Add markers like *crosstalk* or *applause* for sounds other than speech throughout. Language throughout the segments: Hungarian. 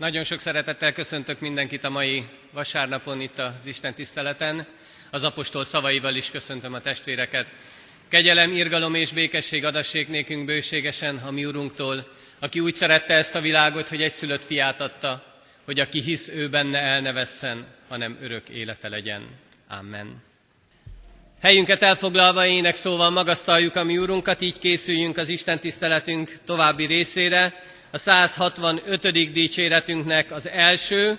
Nagyon sok szeretettel köszöntök mindenkit a mai vasárnapon itt az Isten tiszteleten. Az apostol szavaival is köszöntöm a testvéreket. Kegyelem, irgalom és békesség adassék nékünk bőségesen a mi Urunktól, aki úgy szerette ezt a világot, hogy egyszülött fiát adta, hogy aki hisz ő benne el ne vesszen, hanem örök élete legyen. Amen. Helyünket elfoglalva ének szóval magasztaljuk a mi Urunkat, így készüljünk az Isten tiszteletünk további részére, a 165. dicséretünknek az első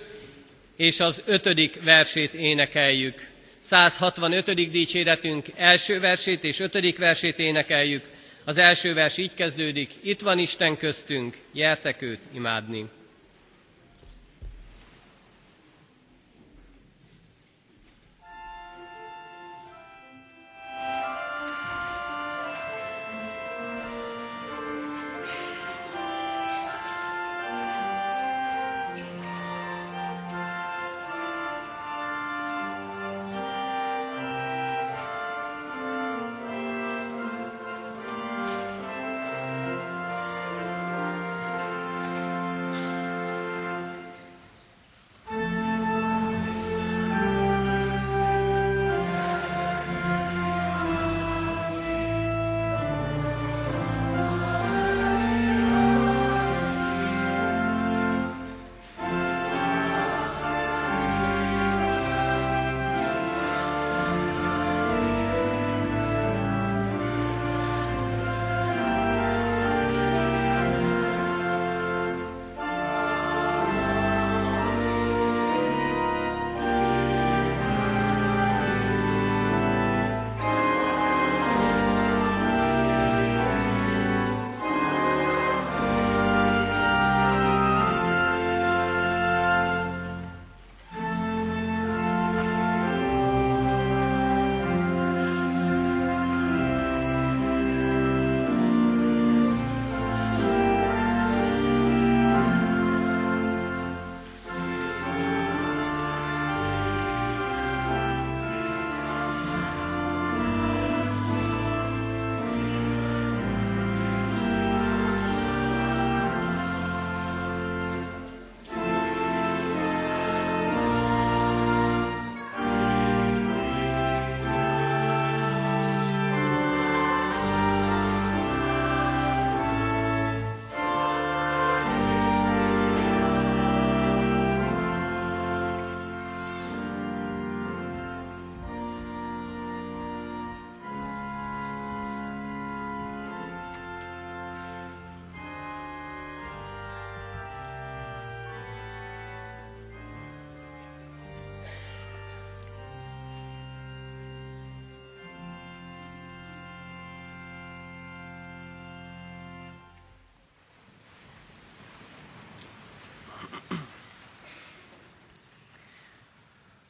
és az ötödik versét énekeljük. 165. dicséretünk első versét és ötödik versét énekeljük. Az első vers így kezdődik, itt van Isten köztünk, gyertek őt imádni.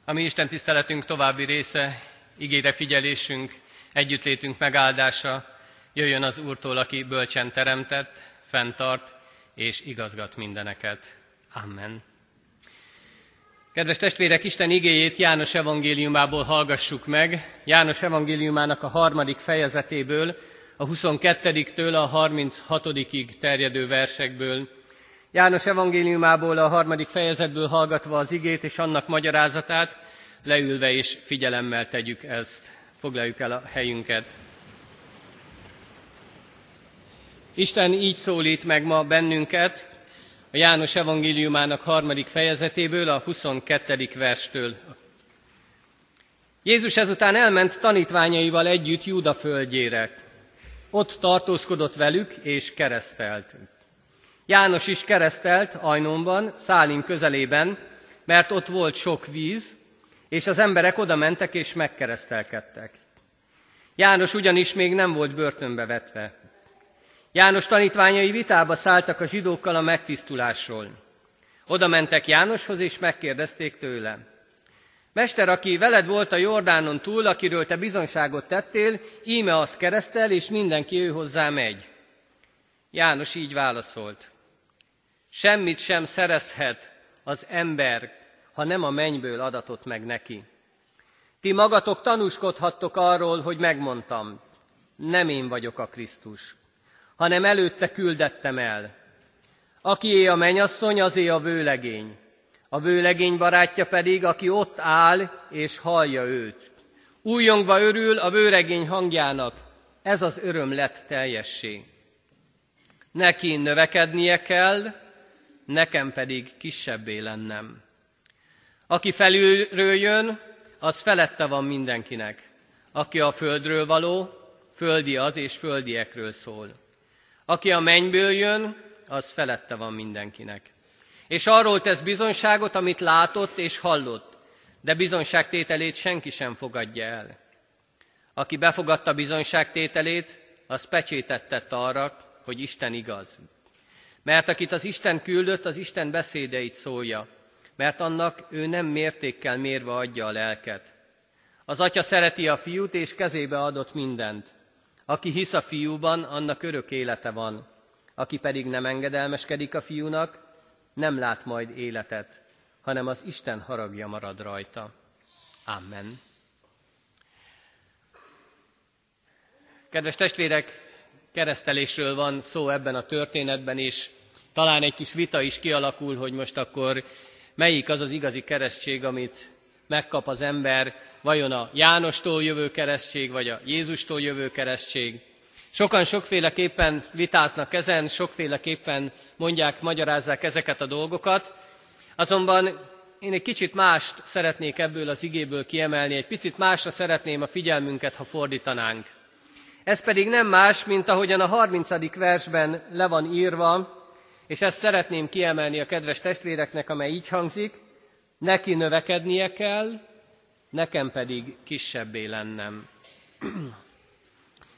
A mi Isten tiszteletünk további része, igére figyelésünk, együttlétünk megáldása, jöjjön az Úrtól, aki bölcsen teremtett, fenntart és igazgat mindeneket. Amen. Kedves testvérek, Isten igéjét János evangéliumából hallgassuk meg. János evangéliumának a harmadik fejezetéből, a 22-től a 36-ig terjedő versekből. János evangéliumából a harmadik fejezetből hallgatva az igét és annak magyarázatát, leülve és figyelemmel tegyük ezt. Foglaljuk el a helyünket. Isten így szólít meg ma bennünket, a János evangéliumának harmadik fejezetéből, a 22. verstől. Jézus ezután elment tanítványaival együtt Júda földjére. Ott tartózkodott velük és keresztelt. János is keresztelt Ajnonban, Szálim közelében, mert ott volt sok víz, és az emberek oda mentek és megkeresztelkedtek. János ugyanis még nem volt börtönbe vetve. János tanítványai vitába szálltak a zsidókkal a megtisztulásról. Oda mentek Jánoshoz, és megkérdezték tőle. Mester, aki veled volt a Jordánon túl, akiről te bizonságot tettél, íme az keresztel, és mindenki ő hozzá megy. János így válaszolt. Semmit sem szerezhet az ember, ha nem a mennyből adatot meg neki. Ti magatok tanúskodhattok arról, hogy megmondtam, nem én vagyok a Krisztus, hanem előtte küldettem el. Akié a menyasszony, azé a vőlegény. A vőlegény barátja pedig, aki ott áll és hallja őt. Újongva örül a vőregény hangjának, ez az öröm lett teljessé. Neki növekednie kell, nekem pedig kisebbé lennem. Aki felülről jön, az felette van mindenkinek. Aki a földről való, földi az és földiekről szól. Aki a mennyből jön, az felette van mindenkinek. És arról tesz bizonyságot, amit látott és hallott, de bizonyságtételét senki sem fogadja el. Aki befogadta bizonyságtételét, az pecsétet tett arra, hogy Isten igaz. Mert akit az Isten küldött, az Isten beszédeit szólja, mert annak ő nem mértékkel mérve adja a lelket. Az atya szereti a fiút, és kezébe adott mindent. Aki hisz a fiúban, annak örök élete van. Aki pedig nem engedelmeskedik a fiúnak, nem lát majd életet, hanem az Isten haragja marad rajta. Amen. Kedves testvérek, keresztelésről van szó ebben a történetben, és talán egy kis vita is kialakul, hogy most akkor melyik az az igazi keresztség, amit megkap az ember, vajon a Jánostól jövő keresztség, vagy a Jézustól jövő keresztség. Sokan sokféleképpen vitáznak ezen, sokféleképpen mondják, magyarázzák ezeket a dolgokat, azonban én egy kicsit mást szeretnék ebből az igéből kiemelni, egy picit másra szeretném a figyelmünket, ha fordítanánk. Ez pedig nem más, mint ahogyan a 30. versben le van írva, és ezt szeretném kiemelni a kedves testvéreknek, amely így hangzik, neki növekednie kell, nekem pedig kisebbé lennem. *clears throat*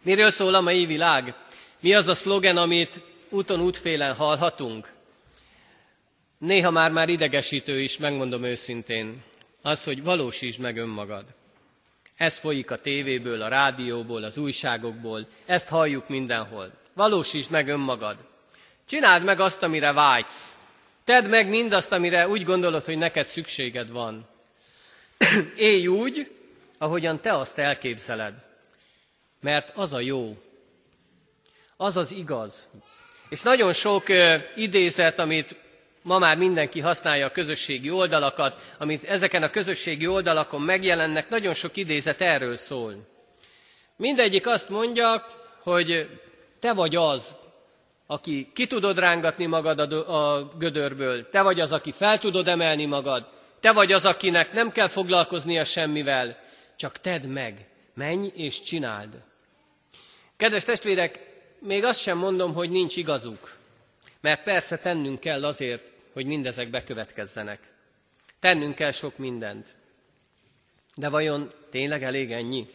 Miről szól a mai világ? Mi az a szlogen, amit úton útfélen hallhatunk? Néha már-már idegesítő is, megmondom őszintén, az, hogy valósítsd meg önmagad. Ez folyik a tévéből, a rádióból, az újságokból, ezt halljuk mindenhol. Valósítsd meg önmagad. Csináld meg azt, amire vágysz. Tedd meg mindazt, amire úgy gondolod, hogy neked szükséged van. *clears throat* Élj úgy, ahogyan te azt elképzeled. Mert az a jó. Az az igaz. És nagyon sok uh, idézet, amit ma már mindenki használja a közösségi oldalakat, amit ezeken a közösségi oldalakon megjelennek, nagyon sok idézet erről szól. Mindegyik azt mondja, hogy te vagy az, aki ki tudod rángatni magad a, gödörből, te vagy az, aki fel tudod emelni magad, te vagy az, akinek nem kell foglalkoznia semmivel, csak tedd meg, menj és csináld. Kedves testvérek, még azt sem mondom, hogy nincs igazuk, mert persze tennünk kell azért, hogy mindezek bekövetkezzenek. Tennünk kell sok mindent. De vajon tényleg elég ennyi?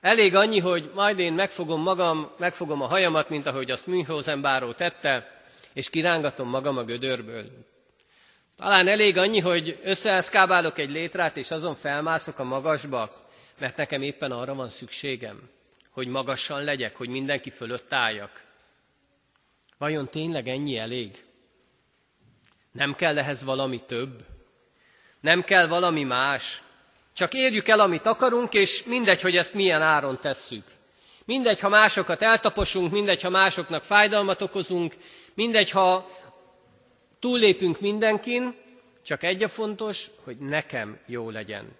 Elég annyi, hogy majd én megfogom magam, megfogom a hajamat, mint ahogy azt Münchhausen báró tette, és kirángatom magam a gödörből. Talán elég annyi, hogy összeeszkábálok egy létrát, és azon felmászok a magasba, mert nekem éppen arra van szükségem, hogy magasan legyek, hogy mindenki fölött álljak. Vajon tényleg ennyi elég? Nem kell ehhez valami több? Nem kell valami más? Csak érjük el, amit akarunk, és mindegy, hogy ezt milyen áron tesszük. Mindegy, ha másokat eltaposunk, mindegy, ha másoknak fájdalmat okozunk, mindegy, ha túllépünk mindenkin, csak egy a fontos, hogy nekem jó legyen.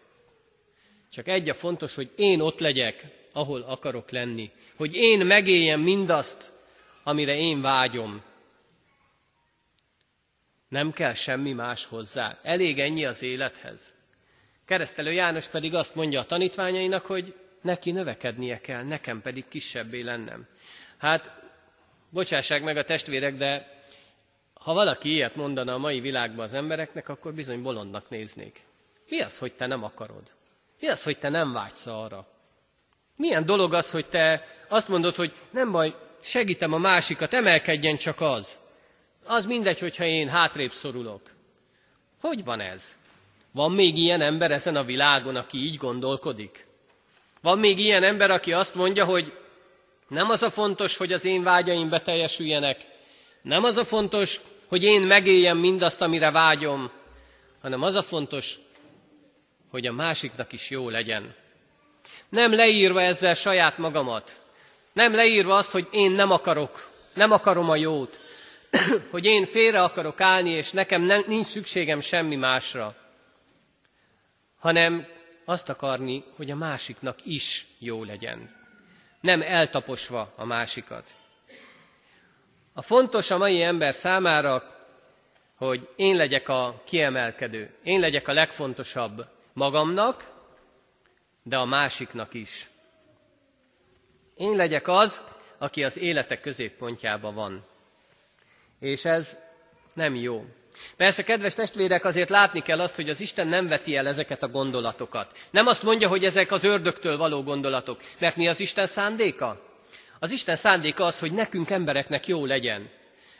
Csak egy a fontos, hogy én ott legyek, ahol akarok lenni. Hogy én megéljem mindazt, amire én vágyom. Nem kell semmi más hozzá. Elég ennyi az élethez. Keresztelő János pedig azt mondja a tanítványainak, hogy neki növekednie kell, nekem pedig kisebbé lennem. Hát, bocsássák meg a testvérek, de ha valaki ilyet mondana a mai világban az embereknek, akkor bizony bolondnak néznék. Mi az, hogy te nem akarod? Mi az, hogy te nem vágysz arra? Milyen dolog az, hogy te azt mondod, hogy nem baj, segítem a másikat, emelkedjen csak az. Az mindegy, hogyha én hátrébb szorulok. Hogy van ez? Van még ilyen ember ezen a világon, aki így gondolkodik? Van még ilyen ember, aki azt mondja, hogy nem az a fontos, hogy az én vágyaim beteljesüljenek, nem az a fontos, hogy én megéljem mindazt, amire vágyom, hanem az a fontos, hogy a másiknak is jó legyen. Nem leírva ezzel saját magamat, nem leírva azt, hogy én nem akarok, nem akarom a jót, *coughs* hogy én félre akarok állni, és nekem nem, nincs szükségem semmi másra, hanem azt akarni, hogy a másiknak is jó legyen. Nem eltaposva a másikat. A fontos a mai ember számára, hogy én legyek a kiemelkedő, én legyek a legfontosabb magamnak, de a másiknak is. Én legyek az, aki az életek középpontjában van. És ez nem jó. Persze, kedves testvérek, azért látni kell azt, hogy az Isten nem veti el ezeket a gondolatokat. Nem azt mondja, hogy ezek az ördögtől való gondolatok. Mert mi az Isten szándéka? Az Isten szándéka az, hogy nekünk embereknek jó legyen.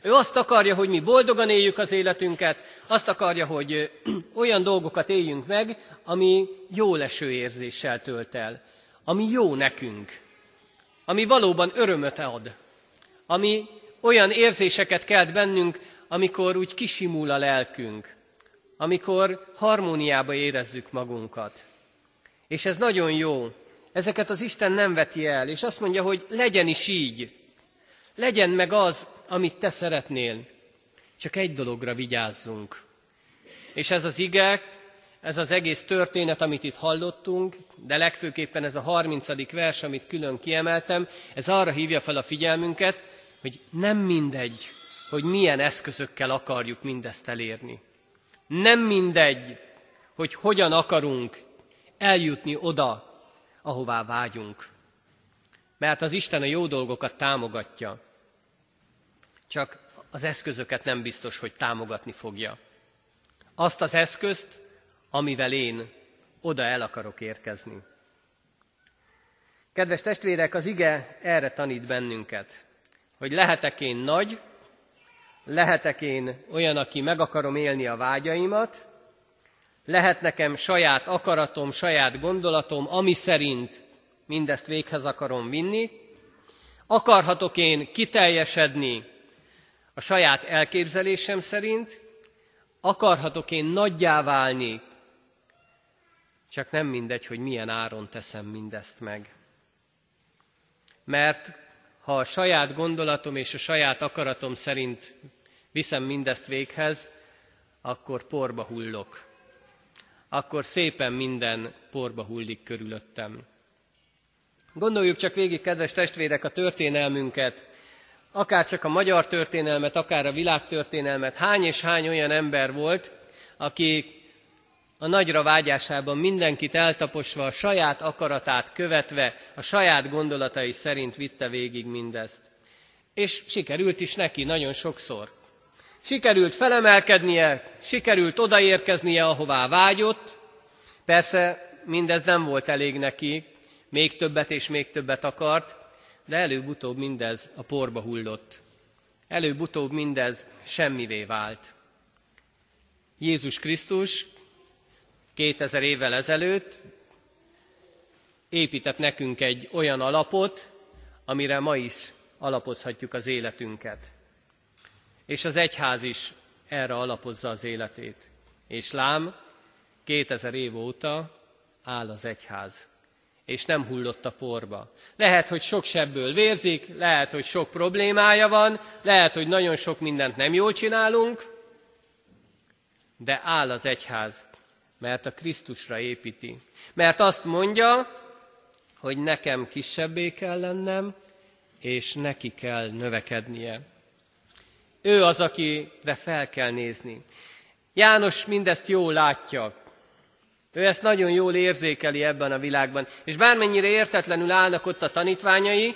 Ő azt akarja, hogy mi boldogan éljük az életünket, azt akarja, hogy *clears throat* olyan dolgokat éljünk meg, ami jó leső érzéssel tölt el, ami jó nekünk, ami valóban örömöt ad, ami olyan érzéseket kelt bennünk, amikor úgy kisimul a lelkünk, amikor harmóniába érezzük magunkat. És ez nagyon jó. Ezeket az Isten nem veti el, és azt mondja, hogy legyen is így. Legyen meg az, amit te szeretnél. Csak egy dologra vigyázzunk. És ez az ige, ez az egész történet, amit itt hallottunk, de legfőképpen ez a 30. vers, amit külön kiemeltem, ez arra hívja fel a figyelmünket, hogy nem mindegy, hogy milyen eszközökkel akarjuk mindezt elérni. Nem mindegy, hogy hogyan akarunk eljutni oda, ahová vágyunk. Mert az Isten a jó dolgokat támogatja, csak az eszközöket nem biztos, hogy támogatni fogja. Azt az eszközt, amivel én oda el akarok érkezni. Kedves testvérek, az ige erre tanít bennünket, hogy lehetek én nagy, lehetek én olyan, aki meg akarom élni a vágyaimat, lehet nekem saját akaratom, saját gondolatom, ami szerint mindezt véghez akarom vinni, akarhatok én kiteljesedni a saját elképzelésem szerint, akarhatok én nagyjá válni, csak nem mindegy, hogy milyen áron teszem mindezt meg. Mert ha a saját gondolatom és a saját akaratom szerint viszem mindezt véghez, akkor porba hullok. Akkor szépen minden porba hullik körülöttem. Gondoljuk csak végig, kedves testvérek, a történelmünket, akár csak a magyar történelmet, akár a világtörténelmet. Hány és hány olyan ember volt, aki a nagyra vágyásában mindenkit eltaposva, a saját akaratát követve, a saját gondolatai szerint vitte végig mindezt. És sikerült is neki nagyon sokszor. Sikerült felemelkednie, sikerült odaérkeznie, ahová vágyott. Persze mindez nem volt elég neki, még többet és még többet akart, de előbb-utóbb mindez a porba hullott. Előbb-utóbb mindez semmivé vált. Jézus Krisztus 2000 évvel ezelőtt épített nekünk egy olyan alapot, amire ma is alapozhatjuk az életünket. És az egyház is erre alapozza az életét. És lám, 2000 év óta áll az egyház, és nem hullott a porba. Lehet, hogy sok sebből vérzik, lehet, hogy sok problémája van, lehet, hogy nagyon sok mindent nem jól csinálunk, de áll az egyház, mert a Krisztusra építi. Mert azt mondja, hogy nekem kisebbé kell lennem, és neki kell növekednie. Ő az, akire fel kell nézni. János mindezt jól látja. Ő ezt nagyon jól érzékeli ebben a világban. És bármennyire értetlenül állnak ott a tanítványai,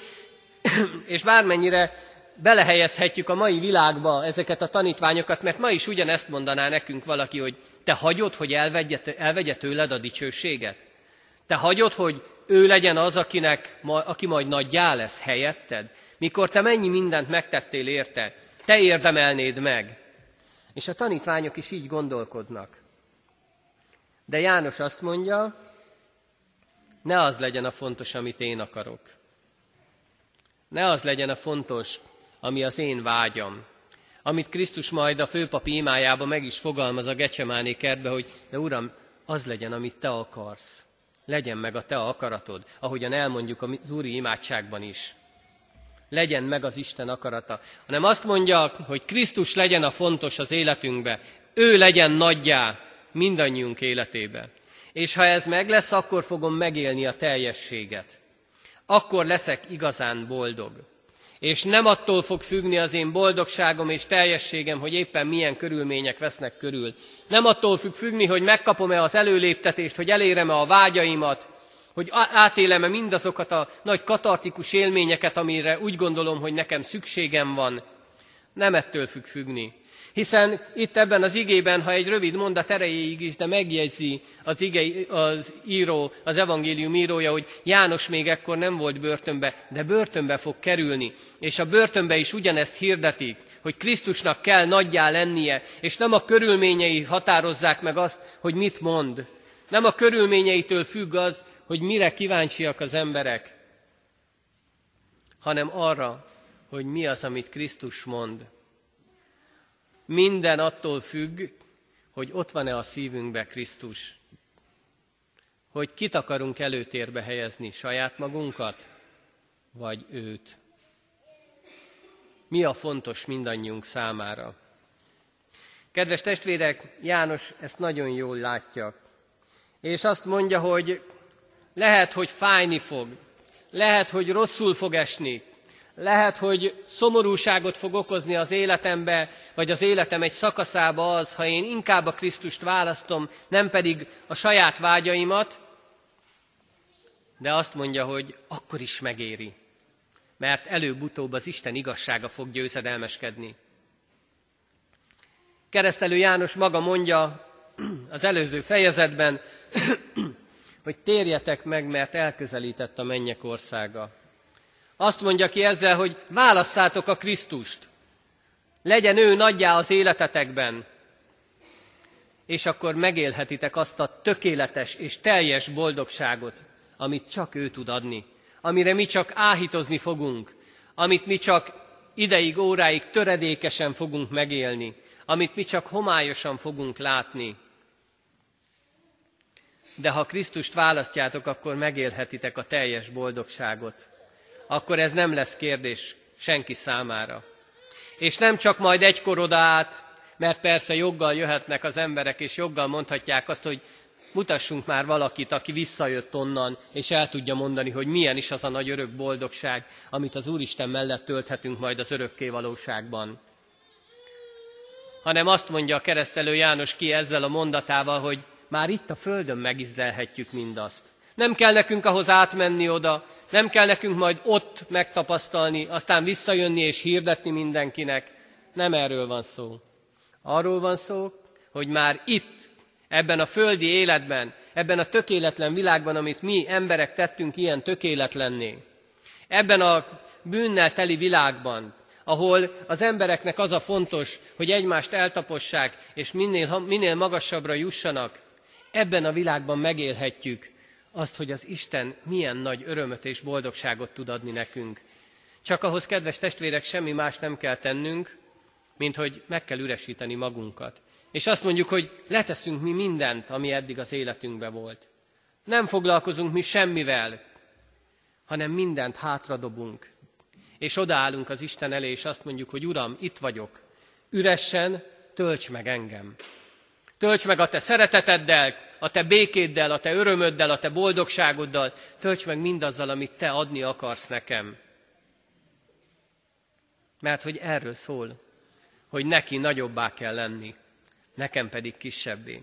*clears throat* és bármennyire belehelyezhetjük a mai világba ezeket a tanítványokat, mert ma is ugyanezt mondaná nekünk valaki, hogy te hagyod, hogy elvegye, elvegye tőled a dicsőséget? Te hagyod, hogy ő legyen az, akinek, aki majd nagyjá lesz helyetted? Mikor te mennyi mindent megtettél érte, te érdemelnéd meg. És a tanítványok is így gondolkodnak. De János azt mondja, ne az legyen a fontos, amit én akarok. Ne az legyen a fontos, ami az én vágyam. Amit Krisztus majd a főpapi imájába meg is fogalmaz a Gecsemáné kertbe, hogy de Uram, az legyen, amit te akarsz. Legyen meg a te akaratod, ahogyan elmondjuk az úri imádságban is. legyen meg az Isten akarata, hanem azt mondja, hogy Krisztus legyen a fontos az életünkbe, ő legyen nagyjá mindannyiunk életébe. És ha ez meg lesz, akkor fogom megélni a teljességet. Akkor leszek igazán boldog. És nem attól fog függni az én boldogságom és teljességem, hogy éppen milyen körülmények vesznek körül. Nem attól függ függni, hogy megkapom-e az előléptetést, hogy elérem-e a vágyaimat, hogy átélem-e mindazokat a nagy katartikus élményeket, amire úgy gondolom, hogy nekem szükségem van. Nem ettől függ függni. Hiszen itt ebben az igében, ha egy rövid mondat erejéig is, de megjegyzi az, ige, az író, az evangélium írója, hogy János még ekkor nem volt börtönbe, de börtönbe fog kerülni. És a börtönbe is ugyanezt hirdetik, hogy Krisztusnak kell nagyjá lennie, és nem a körülményei határozzák meg azt, hogy mit mond. Nem a körülményeitől függ az, hogy mire kíváncsiak az emberek, hanem arra, hogy mi az, amit Krisztus mond. Minden attól függ, hogy ott van-e a szívünkbe Krisztus. Hogy kit akarunk előtérbe helyezni, saját magunkat, vagy őt. Mi a fontos mindannyiunk számára? Kedves testvérek, János ezt nagyon jól látja. És azt mondja, hogy lehet, hogy fájni fog, lehet, hogy rosszul fog esni, lehet, hogy szomorúságot fog okozni az életembe, vagy az életem egy szakaszába az, ha én inkább a Krisztust választom, nem pedig a saját vágyaimat, de azt mondja, hogy akkor is megéri, mert előbb-utóbb az Isten igazsága fog győzedelmeskedni. Keresztelő János maga mondja az előző fejezetben, hogy térjetek meg, mert elközelített a mennyek országa. Azt mondja ki ezzel, hogy válasszátok a Krisztust. Legyen ő nagyjá az életetekben, és akkor megélhetitek azt a tökéletes és teljes boldogságot, amit csak ő tud adni, amire mi csak áhítozni fogunk, amit mi csak ideig, óráig töredékesen fogunk megélni, amit mi csak homályosan fogunk látni. De ha Krisztust választjátok, akkor megélhetitek a teljes boldogságot akkor ez nem lesz kérdés senki számára. És nem csak majd egykor oda át, mert persze joggal jöhetnek az emberek, és joggal mondhatják azt, hogy mutassunk már valakit, aki visszajött onnan, és el tudja mondani, hogy milyen is az a nagy örök boldogság, amit az Úristen mellett tölthetünk majd az örökké valóságban. Hanem azt mondja a keresztelő János ki ezzel a mondatával, hogy már itt a földön megizlelhetjük mindazt. Nem kell nekünk ahhoz átmenni oda, nem kell nekünk majd ott megtapasztalni, aztán visszajönni és hirdetni mindenkinek. Nem erről van szó. Arról van szó, hogy már itt, ebben a földi életben, ebben a tökéletlen világban, amit mi emberek tettünk ilyen tökéletlenné, ebben a bűnnel teli világban, ahol az embereknek az a fontos, hogy egymást eltapossák, és minél, minél magasabbra jussanak, ebben a világban megélhetjük azt, hogy az Isten milyen nagy örömöt és boldogságot tud adni nekünk. Csak ahhoz, kedves testvérek, semmi más nem kell tennünk, mint hogy meg kell üresíteni magunkat. És azt mondjuk, hogy leteszünk mi mindent, ami eddig az életünkben volt. Nem foglalkozunk mi semmivel, hanem mindent hátradobunk. És odaállunk az Isten elé, és azt mondjuk, hogy Uram, itt vagyok. Üressen, tölts meg engem. Tölts meg a te szereteteddel, a te békéddel, a te örömöddel, a te boldogságoddal, tölts meg mindazzal, amit te adni akarsz nekem. Mert hogy erről szól, hogy neki nagyobbá kell lenni, nekem pedig kisebbé.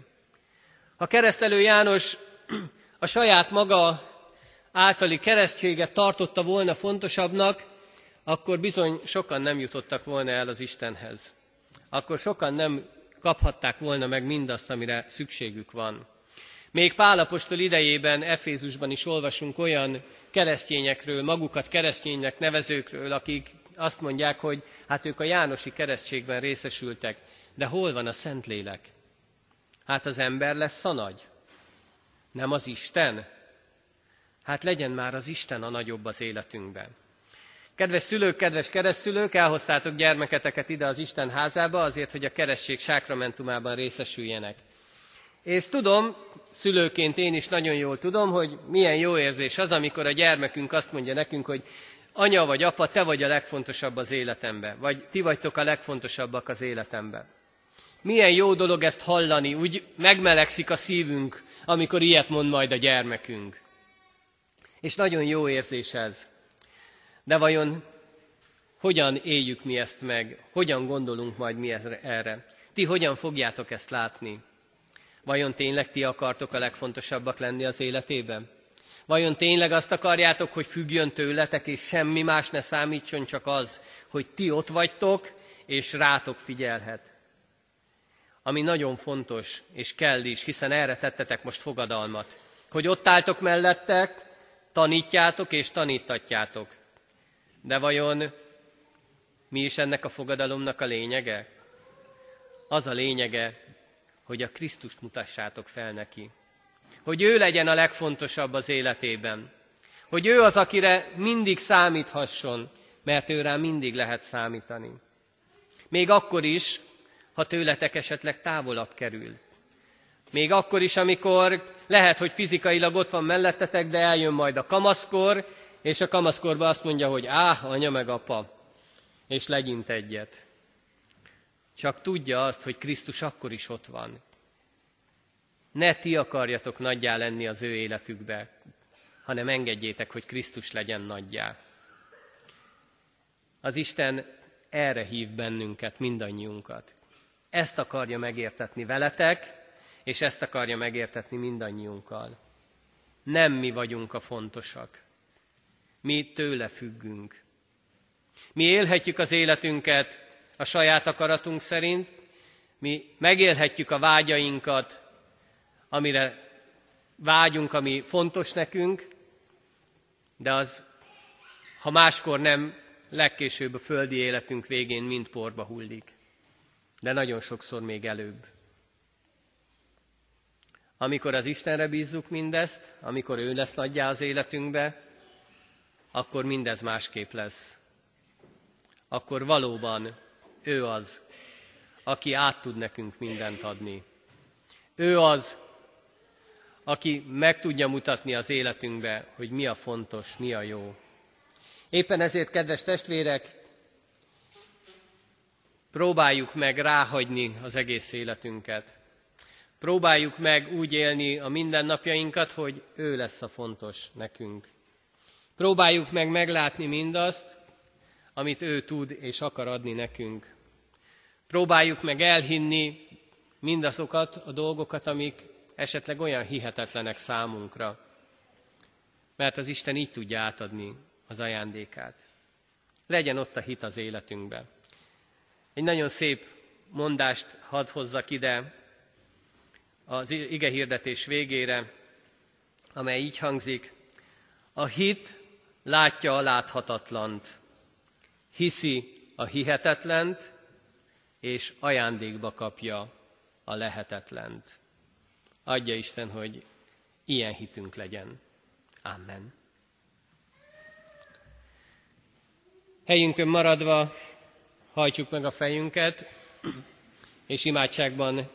Ha keresztelő János a saját maga általi keresztséget tartotta volna fontosabbnak, akkor bizony sokan nem jutottak volna el az Istenhez. Akkor sokan nem kaphatták volna meg mindazt, amire szükségük van. Még Pálapostól idejében Efézusban is olvasunk olyan keresztényekről, magukat kereszténynek nevezőkről, akik azt mondják, hogy hát ők a Jánosi keresztségben részesültek. De hol van a Szentlélek? Hát az ember lesz a nagy. Nem az Isten? Hát legyen már az Isten a nagyobb az életünkben. Kedves szülők, kedves keresztülők, elhoztátok gyermeketeket ide az Isten házába azért, hogy a keresztség sákramentumában részesüljenek. És tudom, szülőként én is nagyon jól tudom, hogy milyen jó érzés az, amikor a gyermekünk azt mondja nekünk, hogy anya vagy apa, te vagy a legfontosabb az életemben, vagy ti vagytok a legfontosabbak az életemben. Milyen jó dolog ezt hallani, úgy megmelegszik a szívünk, amikor ilyet mond majd a gyermekünk. És nagyon jó érzés ez. De vajon hogyan éljük mi ezt meg? Hogyan gondolunk majd mi erre? Ti hogyan fogjátok ezt látni? Vajon tényleg ti akartok a legfontosabbak lenni az életében? Vajon tényleg azt akarjátok, hogy függjön tőletek, és semmi más ne számítson, csak az, hogy ti ott vagytok, és rátok figyelhet? Ami nagyon fontos, és kell is, hiszen erre tettetek most fogadalmat, hogy ott álltok mellettek, tanítjátok és tanítatjátok. De vajon mi is ennek a fogadalomnak a lényege? Az a lényege, hogy a Krisztust mutassátok fel neki. Hogy ő legyen a legfontosabb az életében. Hogy ő az, akire mindig számíthasson, mert őrá mindig lehet számítani. Még akkor is, ha tőletek esetleg távolabb kerül. Még akkor is, amikor lehet, hogy fizikailag ott van mellettetek, de eljön majd a kamaszkor, és a kamaszkorban azt mondja, hogy áh, anya meg apa, és legyint egyet. Csak tudja azt, hogy Krisztus akkor is ott van. Ne ti akarjatok nagyjá lenni az ő életükbe, hanem engedjétek, hogy Krisztus legyen nagyjá. Az Isten erre hív bennünket, mindannyiunkat. Ezt akarja megértetni veletek, és ezt akarja megértetni mindannyiunkkal. Nem mi vagyunk a fontosak. Mi tőle függünk. Mi élhetjük az életünket a saját akaratunk szerint, mi megélhetjük a vágyainkat, amire vágyunk, ami fontos nekünk, de az, ha máskor nem, legkésőbb a földi életünk végén mind porba hullik. De nagyon sokszor még előbb. Amikor az Istenre bízzuk mindezt, amikor ő lesz nagyjá az életünkbe, akkor mindez másképp lesz. Akkor valóban ő az, aki át tud nekünk mindent adni. Ő az, aki meg tudja mutatni az életünkbe, hogy mi a fontos, mi a jó. Éppen ezért, kedves testvérek, próbáljuk meg ráhagyni az egész életünket. Próbáljuk meg úgy élni a mindennapjainkat, hogy ő lesz a fontos nekünk. Próbáljuk meg meglátni mindazt, amit ő tud és akar adni nekünk. Próbáljuk meg elhinni mindazokat a dolgokat, amik esetleg olyan hihetetlenek számunkra, mert az Isten így tudja átadni az ajándékát. Legyen ott a hit az életünkbe. Egy nagyon szép mondást hadd hozzak ide az ige hirdetés végére, amely így hangzik, a hit látja a láthatatlant, hiszi a hihetetlent, és ajándékba kapja a lehetetlent. Adja Isten, hogy ilyen hitünk legyen. Amen. Helyünkön maradva hajtsuk meg a fejünket, és imádságban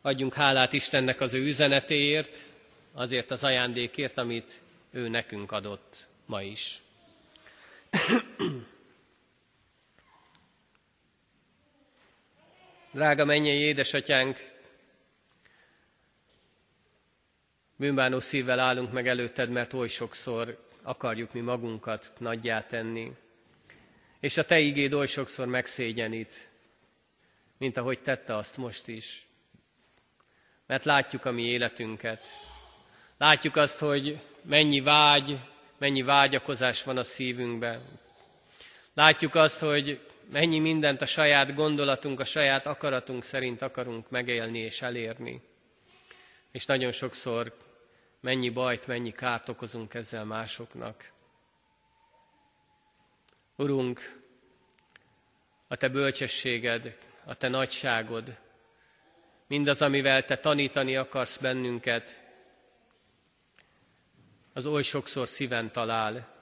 adjunk hálát Istennek az ő üzenetéért, azért az ajándékért, amit ő nekünk adott ma is. Drága mennyei édesatyánk, bűnbánó szívvel állunk meg előtted, mert oly sokszor akarjuk mi magunkat nagyjá tenni. És a Te igéd oly sokszor megszégyenít, mint ahogy tette azt most is. Mert látjuk a mi életünket. Látjuk azt, hogy mennyi vágy, mennyi vágyakozás van a szívünkben. Látjuk azt, hogy mennyi mindent a saját gondolatunk, a saját akaratunk szerint akarunk megélni és elérni. És nagyon sokszor mennyi bajt, mennyi kárt okozunk ezzel másoknak. Urunk, a Te bölcsességed, a Te nagyságod, mindaz, amivel Te tanítani akarsz bennünket, az oly sokszor szíven talál.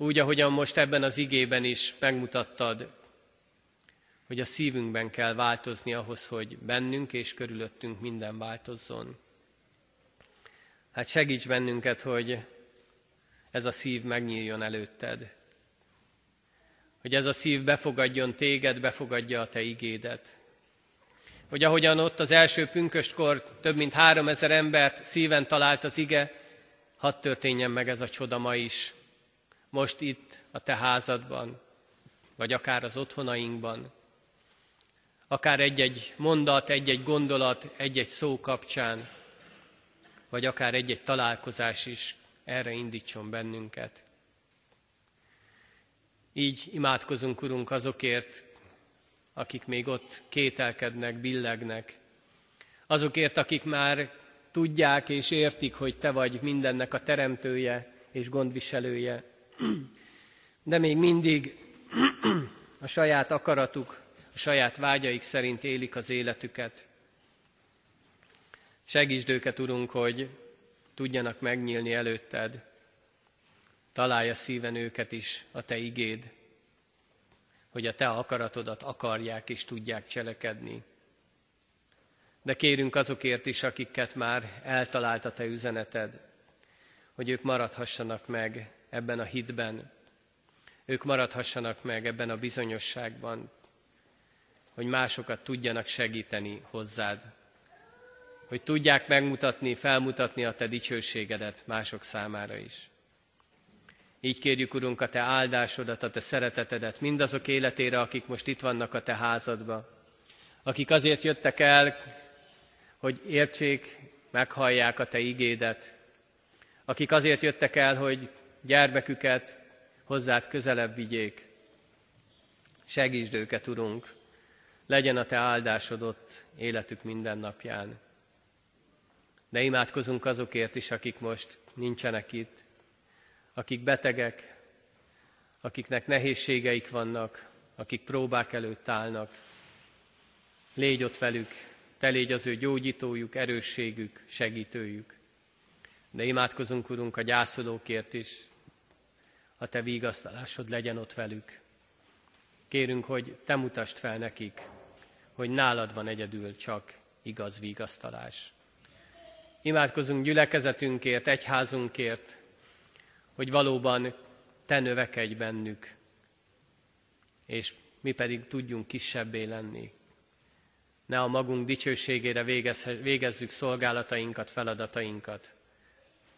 Úgy, ahogyan most ebben az igében is megmutattad, hogy a szívünkben kell változni ahhoz, hogy bennünk és körülöttünk minden változzon. Hát segíts bennünket, hogy ez a szív megnyíljon előtted. Hogy ez a szív befogadjon téged, befogadja a te igédet. Hogy ahogyan ott az első pünköstkor több mint három ezer embert szíven talált az ige, hadd történjen meg ez a csoda ma is. Most itt, a te házadban, vagy akár az otthonainkban. Akár egy-egy mondat, egy-egy gondolat, egy-egy szó kapcsán, vagy akár egy-egy találkozás is erre indítson bennünket. Így imádkozunk, Urunk, azokért, akik még ott kételkednek, billegnek, azokért, akik már tudják és értik, hogy Te vagy mindennek a teremtője és gondviselője, de még mindig a saját akaratuk, a saját vágyaik szerint élik az életüket. Segítsd őket, Urunk, hogy tudjanak megnyílni előtted. Találja szíven őket is a Te igéd, hogy a Te akaratodat akarják és tudják cselekedni. De kérünk azokért is, akiket már eltalált a Te üzeneted, hogy ők maradhassanak meg ebben a hitben, ők maradhassanak meg ebben a bizonyosságban, hogy másokat tudjanak segíteni hozzád, hogy tudják megmutatni, felmutatni a Te dicsőségedet mások számára is. Így kérjük, Urunk, a Te áldásodat, a Te szeretetedet mindazok életére, akik most itt vannak a Te házadba, akik azért jöttek el, hogy értsék, meghallják a Te igédet, akik azért jöttek el, hogy gyermeküket hozzád közelebb vigyék. Segítsd őket, Urunk, legyen a Te áldásod ott életük minden napján. De imádkozunk azokért is, akik most nincsenek itt, akik betegek, akiknek nehézségeik vannak, akik próbák előtt állnak. Légy ott velük, te légy az ő gyógyítójuk, erősségük, segítőjük. De imádkozunk, Urunk, a gyászolókért is, a Te vigasztalásod legyen ott velük. Kérünk, hogy Te mutasd fel nekik, hogy nálad van egyedül csak igaz vigasztalás. Imádkozunk gyülekezetünkért, egyházunkért, hogy valóban Te növekedj bennük, és mi pedig tudjunk kisebbé lenni. Ne a magunk dicsőségére végezzük szolgálatainkat, feladatainkat,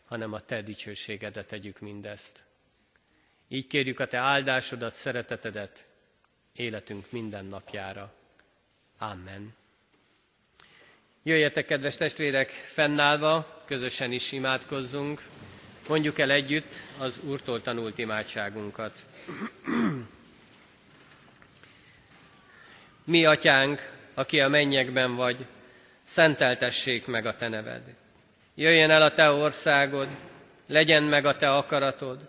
hanem a Te dicsőségedet tegyük mindezt. Így kérjük a Te áldásodat, szeretetedet életünk minden napjára. Amen. Jöjjetek, kedves testvérek, fennállva, közösen is imádkozzunk. Mondjuk el együtt az Úrtól tanult imádságunkat. Mi, atyánk, aki a mennyekben vagy, szenteltessék meg a te neved. Jöjjen el a te országod, legyen meg a te akaratod,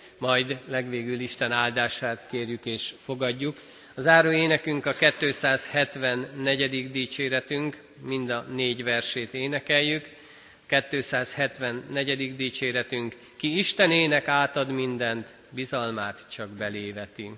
majd legvégül Isten áldását kérjük és fogadjuk. A záró énekünk a 274. dicséretünk, mind a négy versét énekeljük. 274. dicséretünk, ki Istenének átad mindent, bizalmát csak beléveti.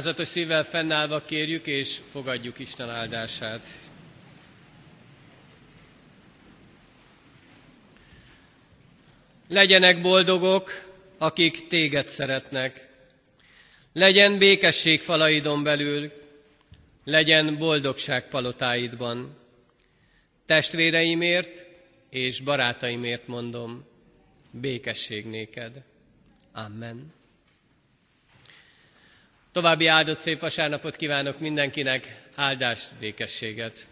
Alázatos szívvel fennállva kérjük és fogadjuk Isten áldását. Legyenek boldogok, akik téged szeretnek. Legyen békesség falaidon belül, legyen boldogság palotáidban. Testvéreimért és barátaimért mondom, békesség néked. Amen. További áldott szép vasárnapot kívánok mindenkinek, áldást, békességet!